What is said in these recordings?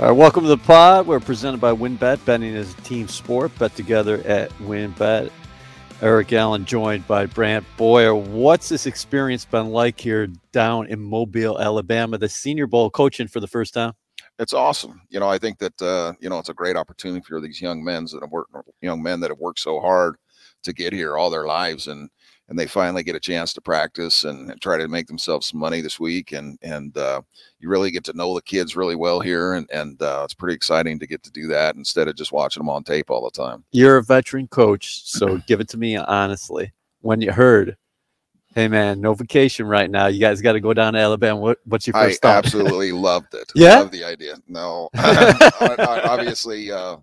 All right, welcome to the pod. We're presented by WynnBET. Betting is a team sport. Bet together at WynnBET. Eric Allen joined by Brant Boyer. What's this experience been like here down in Mobile, Alabama? The Senior Bowl coaching for the first time. It's awesome. You know, I think that uh, you know it's a great opportunity for these young men that have worked, young men that have worked so hard to get here all their lives, and and they finally get a chance to practice and try to make themselves some money this week. And and uh, you really get to know the kids really well here, and and uh, it's pretty exciting to get to do that instead of just watching them on tape all the time. You're a veteran coach, so give it to me honestly. When you heard, hey man, no vacation right now. You guys got to go down to Alabama. What, what's your first I thought? absolutely loved it. Yeah? Loved the idea. No, I- I- obviously, uh,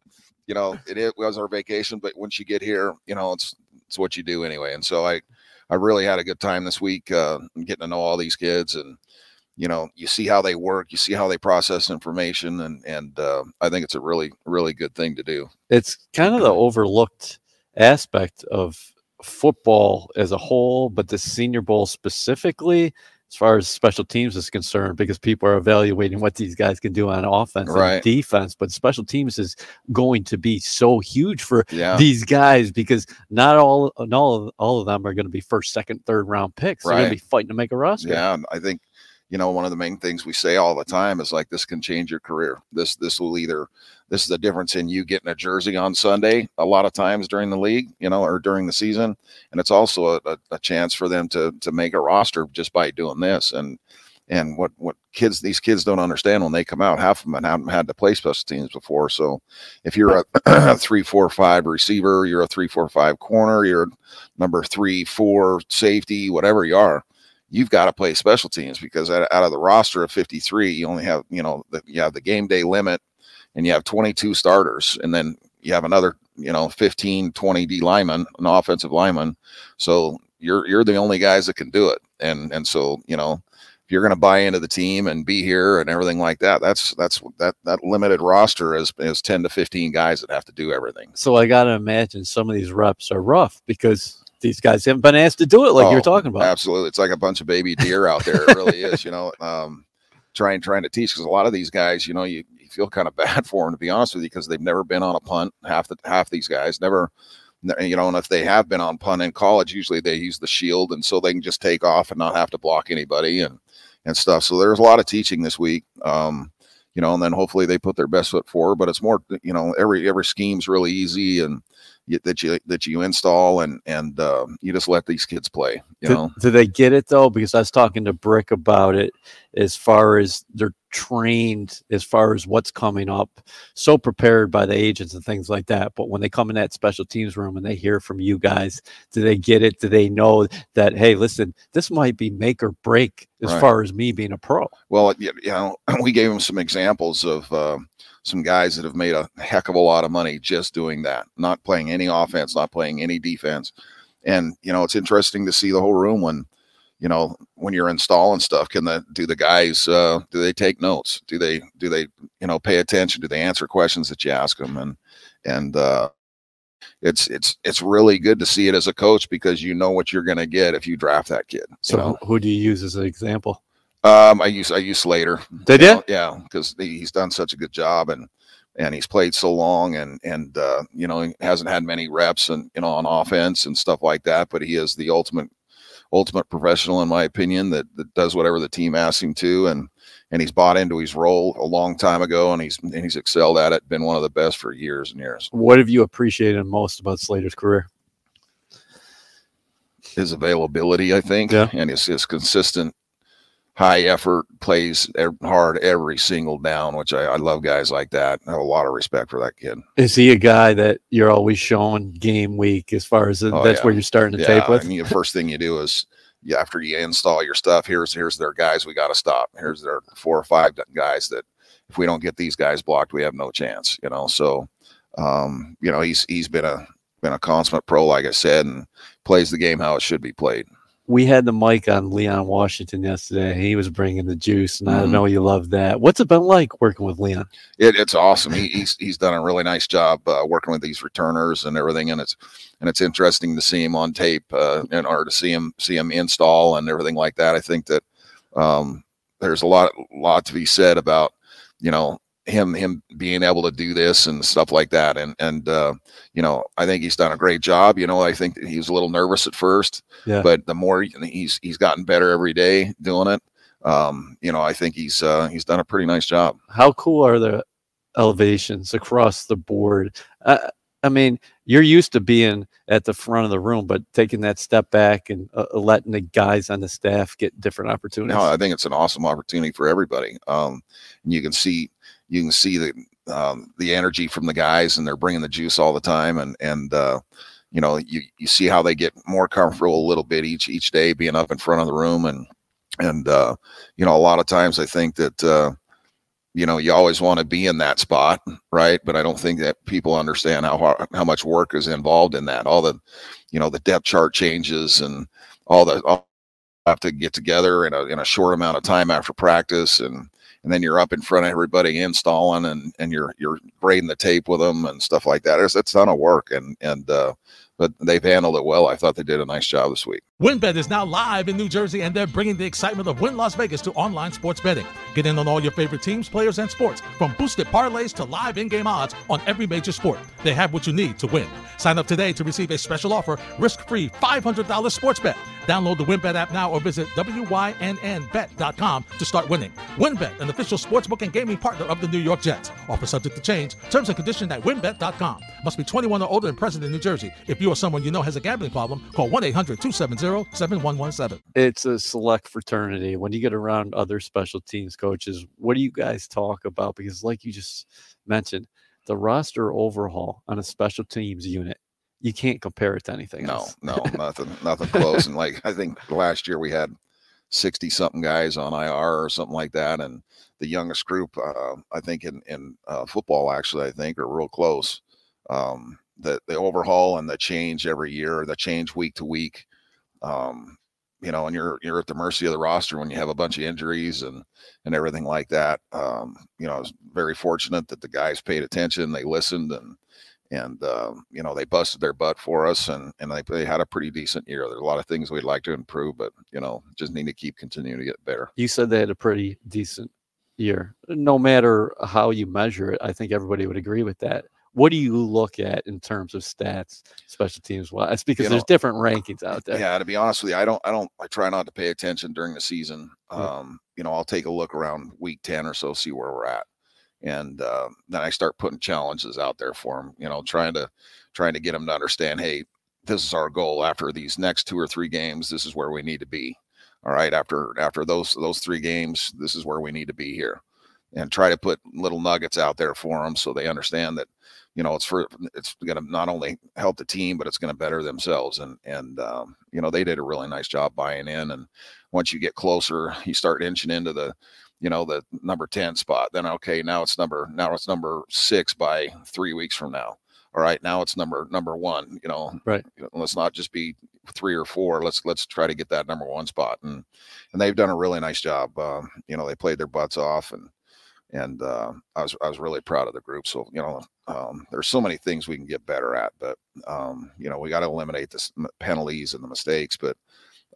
you know, it, it was our vacation, but once you get here, you know, it's it's what you do anyway. And so I, I really had a good time this week, uh, getting to know all these kids, and you know, you see how they work, you see how they process information, and and uh, I think it's a really really good thing to do. it's kind of the overlooked aspect of football as a whole, but the Senior Bowl specifically, as far as special teams is concerned, because people are evaluating what these guys can do on offense and defense. But special teams is going to be so huge for Yeah, these guys because not all, not all, all of them are going to be first, second, third round picks. They're going to be fighting to make a roster. Yeah, I think you know one of the main things we say all the time is like this can change your career. This this will either this is the difference in you getting a jersey on Sunday a lot of times during the league, you know, or during the season, and it's also a, a, a chance for them to to make a roster just by doing this. And and what what kids these kids don't understand when they come out, half of them haven't had to play special teams before. So if you're a three four five receiver, you're a three four five corner, you're number three four safety, whatever you are you've got to play special teams because out, of the roster of 53 you only have you know the, you have the game day limit and you have 22 starters and then you have another you know 15 20 d linemen an offensive lineman so you're you're the only guys that can do it and and so you know if you're going to buy into the team and be here and everything like that that's that's that that limited roster is is 10 to 15 guys that have to do everything So I got to imagine some of these reps are rough because these guys haven't been asked to do it like Oh, you're talking about. Absolutely, it's like a bunch of baby deer out there. It really is. You know, um, trying trying to teach because a lot of these guys, you know, you, you feel kind of bad for them to be honest with you because they've never been on a punt. Half the half these guys never, you know, and if they have been on punt in college, usually they use the shield and so they can just take off and not have to block anybody and and stuff. So there's a lot of teaching this week. Um, you know, and then hopefully they put their best foot forward. But it's more, you know, every every scheme's really easy and you, that you that you install and and uh, you just let these kids play. You do, know, do they get it though? Because I was talking to Brick about it as far as they're trained, as far as what's coming up, so prepared by the agents and things like that. But when they come in that special teams room and they hear from you guys, do they get it? Do they know that, hey, listen, this might be make or break as Right. far as me being a pro? well, you, know, we gave them some examples of uh, some guys that have made a heck of a lot of money just doing that, not playing any offense, not playing any defense. And you know, it's interesting to see the whole room when, you know, when you're installing stuff. Can the do the guys uh, do they take notes? Do they do they you know pay attention? Do they answer questions that you ask them? And and uh, it's it's it's really good to see it as a coach because you know what you're going to get if you draft that kid. So know? who do you use as an example? Um, I use I use Slater. Did you you? know, yeah, because he's done such a good job and and he's played so long and and uh, you know hasn't had many reps and you know on offense and stuff like that. But he is the ultimate ultimate professional in my opinion that, that does whatever the team asks him to and and he's bought into his role a long time ago and he's and he's excelled at it. Been one of the best for years and years. What have you appreciated most about Slater's career? His availability, I think, Yeah. and his his consistent high effort plays hard every single down, which I, I love guys like that. I have a lot of respect for that kid. Is he a guy that you're always showing game week as far as Oh, that's yeah. where you're starting to yeah, tape with? I mean, the first thing you do is you, after you install your stuff, here's here's their guys we got to stop. Here's their four or five guys that if we don't get these guys blocked, we have no chance. You know, so um, you know he's he's been a been a consummate pro, like I said, and plays the game how it should be played. We had the mic on Leon Washington yesterday. He was bringing the juice, and I Mhm. know you love that. What's it been like working with Leon? It, it's awesome. He, he's he's done a really nice job uh, working with these returners and everything, and it's and it's interesting to see him on tape uh, and or to see him see him install and everything like that. I think that um, there's a lot lot to be said about you know him him being able to do this and stuff like that and and uh, you know i think he's done a great job you know i think he was a little nervous at first yeah. but the more he's he's gotten better every day doing it um, you know i think he's uh, he's done a pretty nice job how cool are the elevations across the board uh, I mean, you're used to being at the front of the room, but taking that step back and uh, uh letting the guys on the staff get different opportunities. No, I think it's an awesome opportunity for everybody. Um, and you can see you can see the um, the energy from the guys, and they're bringing the juice all the time, and and uh, you know you you see how they get more comfortable a little bit each each day being up in front of the room, and and uh, you know a lot of times I think that. Uh, you know you always want to be in that spot right but i don't think that people understand how how much work is involved in that all the you know the depth chart changes and all the all have to get together in a in a short amount of time after practice and and then you're up in front of everybody installing and and you're you're grading the tape with them and stuff like that. It's, it's a ton of work and and uh but they've handled it well. I thought they did a nice job this week. WynnBET is now live in New Jersey, and they're bringing the excitement of Wynn Las Vegas to online sports betting. Get in on all your favorite teams, players, and sports, from boosted parlays to live in-game odds on every major sport. They have what you need to win. Sign up today to receive a special offer, risk-free $500 sports bet. Download the WynnBET app now or visit wynnbet.com to start winning. WynnBET, an official sportsbook and gaming partner of the New York Jets. Offer subject to change. Terms and conditions at wynnbet.com. Must be 21 or older and present in New Jersey. If you or someone you know has a gambling problem, call 1-800-270-7117. It's a select fraternity. When you get around other special teams coaches, what do you guys talk about? Because like you just mentioned, the roster overhaul on a special teams unit you can't compare it to anything no, else. No, nothing, nothing close. and like I think last year we had sixty something guys on IR or something like that, and the youngest group, uh, I think in in uh, football actually, I think are real close. Um, the the overhaul and the change every year, the change week to week. Um, you know, and you're you're at the mercy of the roster when you have a bunch of injuries and and everything like that. Um, you know, I was very fortunate that the guys paid attention, they listened, and and um, you know they busted their butt for us and and they, they had a pretty decent year there's a lot of things we'd like to improve but you know just need to keep continuing to get better you said they had a pretty decent year no matter how you measure it i think everybody would agree with that what do you look at in terms of stats special teams that's because you there's different rankings out there yeah to be honest with you i don't i don't i try not to pay attention during the season um you know i'll take a look around week 10 or so see where we're at and uh, then I start putting challenges out there for them. You know, trying to trying to get them to understand, hey, this is our goal. After these next two or three games, this is where we need to be. All right, after after those those three games, this is where we need to be here, and try to put little nuggets out there for them so they understand that you know it's for it's going to not only help the team but it's going to better themselves and and um, you know they did a really nice job buying in and once you get closer you start inching into the you know, the number 10 spot. Then, okay, now it's number, now it's number six by three weeks from now. All right. Now it's number, number one, you know, right. Let's not just be three or four. Let's, let's try to get that number one spot. And, and they've done a really nice job. Um, you know, they played their butts off and, and uh, I was I was really proud of the group. So you know, um, there's so many things we can get better at, but um, you know, we got to eliminate the penalties and the mistakes. But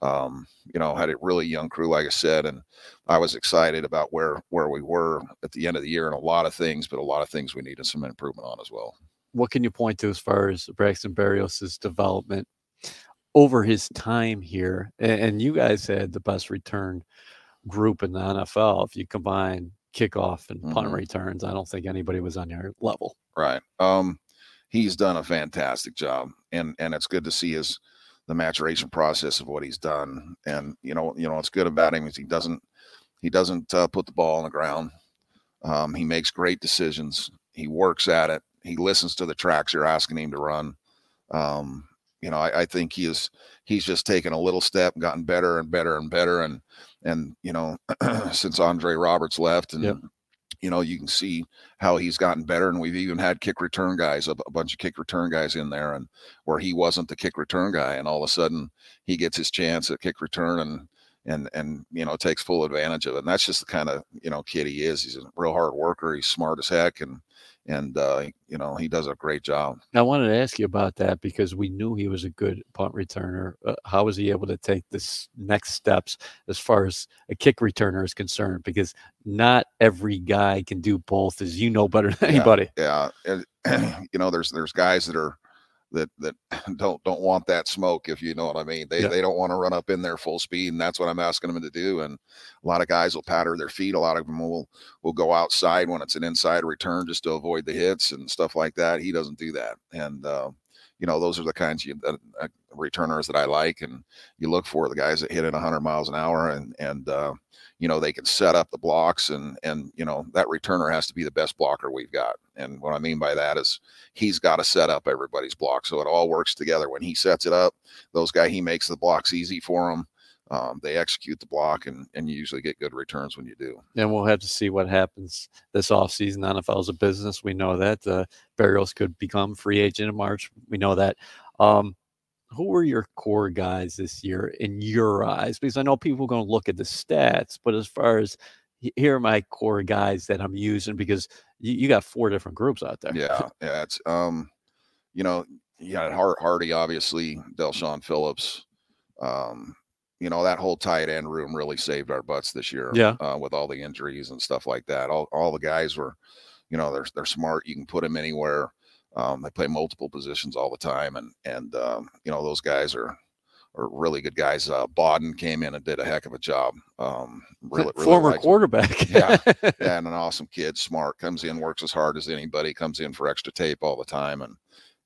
um, you know, had a really young crew, like I said, and I was excited about where where we were at the end of the year and a lot of things, but a lot of things we needed some improvement on as well. What can you point to as far as Braxton Berrios's development over his time here? And you guys had the best return group in the NFL. If you combine kickoff and punt mm-hmm. returns, I don't think anybody was on your level. Right. Um, he's done a fantastic job, and and it's good to see his the maturation process of what he's done. And you know, you know, what's good about him is he doesn't he doesn't uh, put the ball on the ground. Um, he makes great decisions. He works at it. He listens to the tracks you're asking him to run. Um, you know, I, I, think he is he's just taken a little step, gotten better and better and better. And and you know, since Andre Roberts left, and yep you know, you can see how he's gotten better. And we've even had kick return guys, a, a, bunch of kick return guys in there, and where he wasn't the kick return guy, and all of a sudden he gets his chance at kick return, and and and you know takes full advantage of it. And that's just the kind of you know kid he is. He's a real hard worker. He's smart as heck, and and uh, you know he does a great job. I wanted to ask you about that because we knew he was a good punt returner. Uh, how was he able to take this next steps as far as a kick returner is concerned? Because not every guy can do both, as you know better than anybody. Yeah, yeah. And, you know, there's there's guys that are that that don't don't want that smoke if you know what I mean. They Yeah. they don't want to run up in there full speed, and that's what I'm asking them to do. And a lot of guys will patter their feet. A lot of them will will go outside when it's an inside return just to avoid the hits and stuff like that. He doesn't do that, and uh, you know those are the kinds of uh, uh, returners that I like, and you look for the guys that hit it 100 miles an hour, and and uh, you know they can set up the blocks, and and you know that returner has to be the best blocker we've got. And what I mean by that is he's got to set up everybody's block so it all works together. When he sets it up, those guy he makes the blocks easy for them. Um, they execute the block, and and you usually get good returns when you do. And we'll have to see what happens this offseason. NFL is a business. We know that. Uh, Berrios could become free agent in March. We know that. Um, who were your core guys this year in your eyes? Because I know people are going to look at the stats, but as far as here are my core guys that I'm using because you, you got four different groups out there. Yeah, yeah. It's um, you know, you got Hart Hardee, obviously, Del'Shawn Phillips. Um, you know, that whole tight end room really saved our butts this year. Yeah. Uh, with all the injuries and stuff like that. All all the guys were, you know, they're they're smart. You can put them anywhere. Um, they play multiple positions all the time, and and um, you know those guys are are really good guys. Uh, Bodden came in and did a heck of a job. Um, really, really Former quarterback. Yeah. yeah, and an awesome kid, smart, comes in, works as hard as anybody, comes in for extra tape all the time, and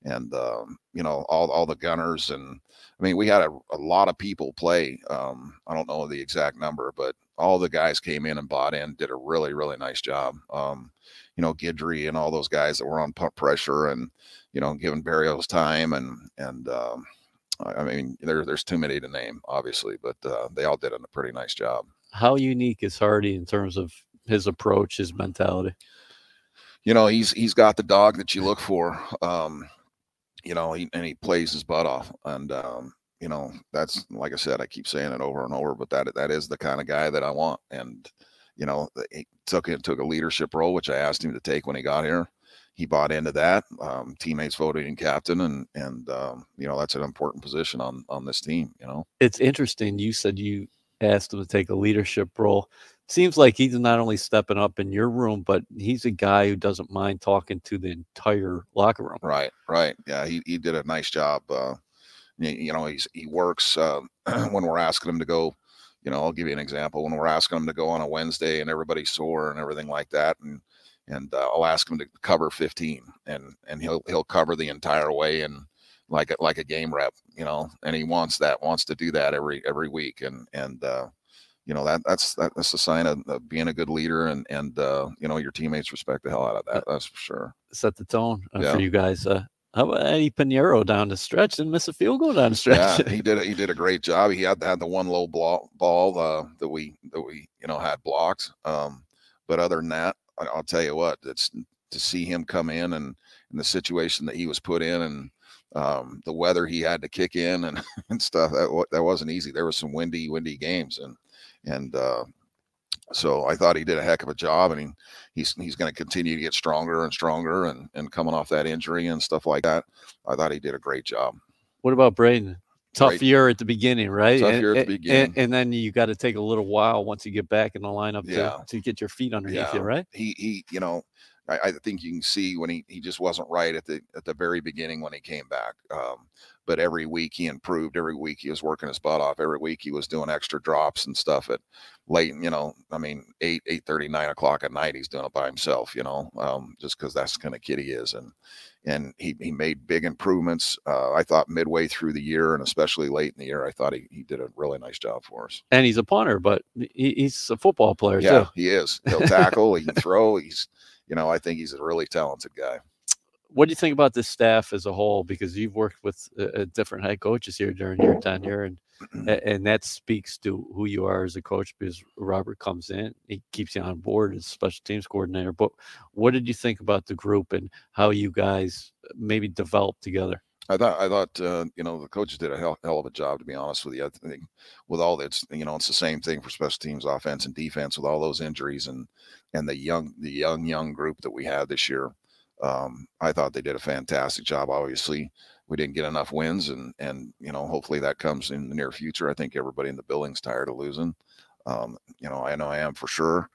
and um, you know all all the gunners, and I mean we had a, a lot of people play. Um, I don't know the exact number, but all the guys came in and bought in, did a really really nice job. Um, you know Guidry and all those guys that were on pump pressure, and you know giving Berrios time, and and um, I I mean there there's too many to name, obviously, but uh, they all did a pretty nice job. How unique is Hardee in terms of his approach, his mentality? you know he's he's got the dog that you look for um you know he, and he plays his butt off and um you know that's like i said i keep saying it over and over but that that is the kind of guy that i want and you know he took it took a leadership role which i asked him to take when he got here he bought into that um teammates voted him captain and and um you know that's an important position on on this team you know it's interesting. You said you asked him to take a leadership role. Seems like he's not only stepping up in your room, but he's a guy who doesn't mind talking to the entire locker room. Right, right. Yeah, he, he did a nice job. Uh, you, you know, he's he works uh, when we're asking him to go. You know, I'll give you an example. When we're asking him to go on a Wednesday and everybody's sore and everything like that, and and uh, I'll ask him to cover 15, and and he'll he'll cover the entire way and like a, like a game rep. You know, and he wants that wants to do that every every week, and and uh, you know that that's that, that's a sign of, of being a good leader, and and uh, you know your teammates respect the hell out of that. That's for sure. Set the tone uh, Yeah. for you guys. How about Eddy Piñeiro down the stretch and miss a field goal down the stretch? Yeah, he did. He did a great job. He had had the one low ball, ball uh, that we that we you know had blocked. Um, but other than that, I, I'll tell you what, it's to see him come in and in the situation that he was put in and um, the weather he had to kick in and, and stuff that that wasn't easy. There was some windy, windy games and and uh, so I thought he did a heck of a job, and he, he's he's going to continue to get stronger and stronger and and coming off that injury and stuff like that. I thought he did a great job. What about Braden? Tough Right. year at the beginning, right? Tough and, year at the beginning. And, and then you got to take a little while once you get back in the lineup Yeah. to, to get your feet underneath Yeah. you, right? he he you know I, I think you can see when he he just wasn't right at the at the very beginning when he came back um but every week he improved every week he was working his butt off every week he was doing extra drops and stuff at late you know i mean 8 eight thirty, nine o'clock at night he's doing it by himself you know um just because that's the kind of kid he is and and he, he made big improvements uh, i thought midway through the year and especially late in the year i thought he, he did a really nice job for us And he's a punter, but he, he's a football player too. yeah, too. he is. He'll tackle. he can throw. He's, you know, I think he's a really talented guy. What do you think about this staff as a whole? Because you've worked with uh, uh, different head coaches here during your tenure, and and that speaks to who you are as a coach. Because Robert comes in, he keeps you on board as special teams coordinator. But what did you think about the group and how you guys maybe developed together? I thought I thought uh, you know the coaches did a hell, hell of a job to be honest with you. I think with all that, you know, it's the same thing for special teams, offense and defense with all those injuries and and the young the young young group that we had this year. Um, I thought they did a fantastic job. Obviously, we didn't get enough wins, and and you know hopefully that comes in the near future. I think everybody in the building's tired of losing. Um, you know, I know I am for sure.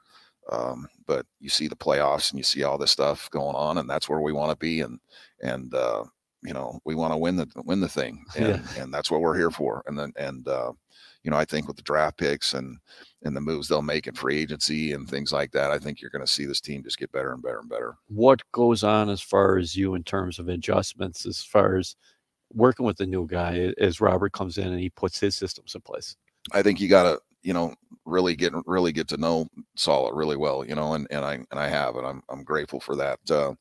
Um, but you see the playoffs and you see all this stuff going on, and that's where we want to be. And and uh, you know we want to win the win the thing and, yeah. and that's what we're here for and then and uh, you know i think with the draft picks and and the moves they'll make in free agency and things like that i think you're going to see this team just get better and better and better what goes on as far as you in terms of adjustments as far as working with the new guy as robert comes in and he puts his systems in place i think you got to you know really get really get to know Saleh really well, you know, and and I and I have, and I'm I'm grateful for that. Uh,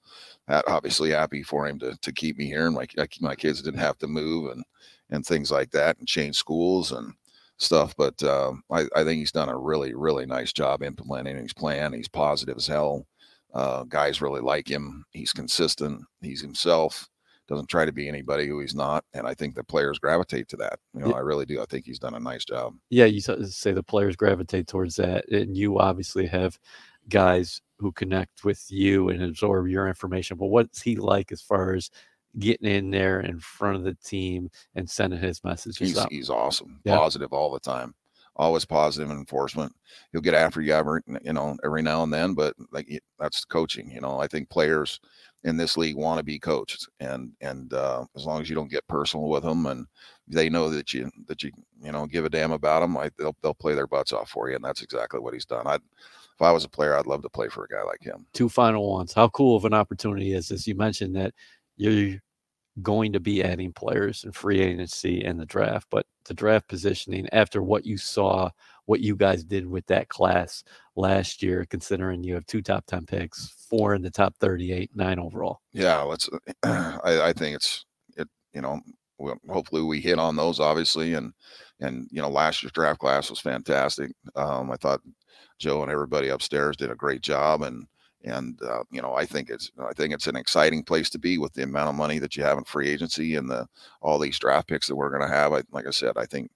that obviously happy for him to to keep me here, and my my kids didn't have to move and and things like that, and change schools and stuff. But uh, I I think he's done a really really nice job implementing his plan. He's positive as hell. Uh, guys really like him. He's consistent. He's himself doesn't try to be anybody who he's not. And I think the players gravitate to that. You know, yeah. I really do. I think he's done a nice job. Yeah, you say the players gravitate towards that, and you obviously have guys who connect with you and absorb your information. But what's he like as far as getting in there in front of the team and sending his messages he's, out? He's awesome, yeah. positive all the time always positive enforcement. He'll get after you every, you know, every now and then, but like that's coaching. You know, I think players in this league want to be coached, and and uh, as long as you don't get personal with them and they know that you that you you know give a damn about them, I, they'll they'll play their butts off for you, and that's exactly what he's done. I, if I was a player, I'd love to play for a guy like him. Two final ones. How cool of an opportunity is this? You mentioned that you're going to be adding players in free agency and the draft, but the draft positioning after what you saw, what you guys did with that class last year, considering you have two top 10 picks, four in the top 38, nine overall. Yeah, let's, I, I think it's, it, you know, well, hopefully we hit on those obviously. And, and, you know, last year's draft class was fantastic. Um, I thought Joe and everybody upstairs did a great job and, and uh, you know, I think it's I think it's an exciting place to be with the amount of money that you have in free agency and the all these draft picks that we're going to have. I, like I said, I think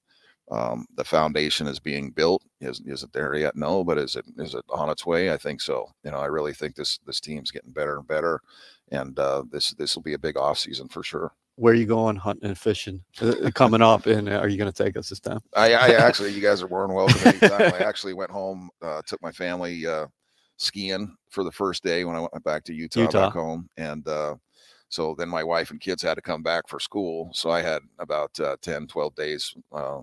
um, the foundation is being built. Is is it there yet? No, but is it is it on its way? I think so. You know, I really think this this team's getting better and better, and uh, this this will be a big off season for sure. Where are you going hunting and fishing uh, coming up? And are you going to take us this time? I, I actually, you guys are more than welcome anytime. I actually went home, uh, took my family uh, skiing for the first day when I went back to Utah, Utah. back home. And uh, so then my wife and kids had to come back for school. So I had about uh, 10, 12 days uh,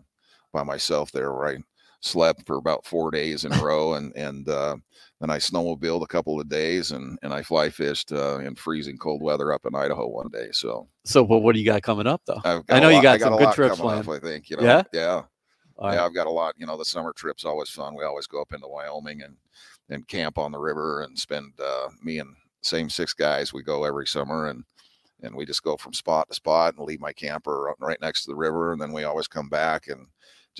by myself there where I slept for about four days in a row. And, and uh, then I snowmobiled a couple of days and, and I fly fished uh, in freezing cold weather up in Idaho one day. So, so well, what do you got coming up though? I know lot, you got, got some good trips planned. Up, I think, you know, yeah. Yeah. yeah, I've got a lot. You know, the summer trip's always fun. We always go up into Wyoming and and camp on the river and spend uh, me and same six guys. We go every summer and and we just go from spot to spot and leave my camper right next to the river, and then we always come back and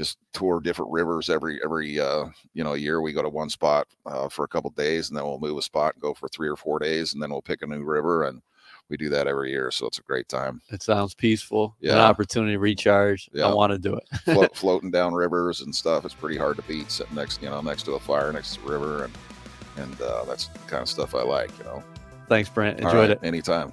just tour different rivers every every uh, you know year. We go to one spot uh, for a couple days, and then we'll move a spot and go for three or four days, and then we'll pick a new river and we do that every year, so it's a great time. It sounds peaceful. Yeah, an opportunity to recharge. Yeah. I want to do it. Float, floating down rivers and stuff. It's pretty hard to beat. Sitting next, you know, next to a fire, next to the river, and and uh, that's the kind of stuff I like. You know. Thanks, Brant. Enjoyed right, it. Anytime.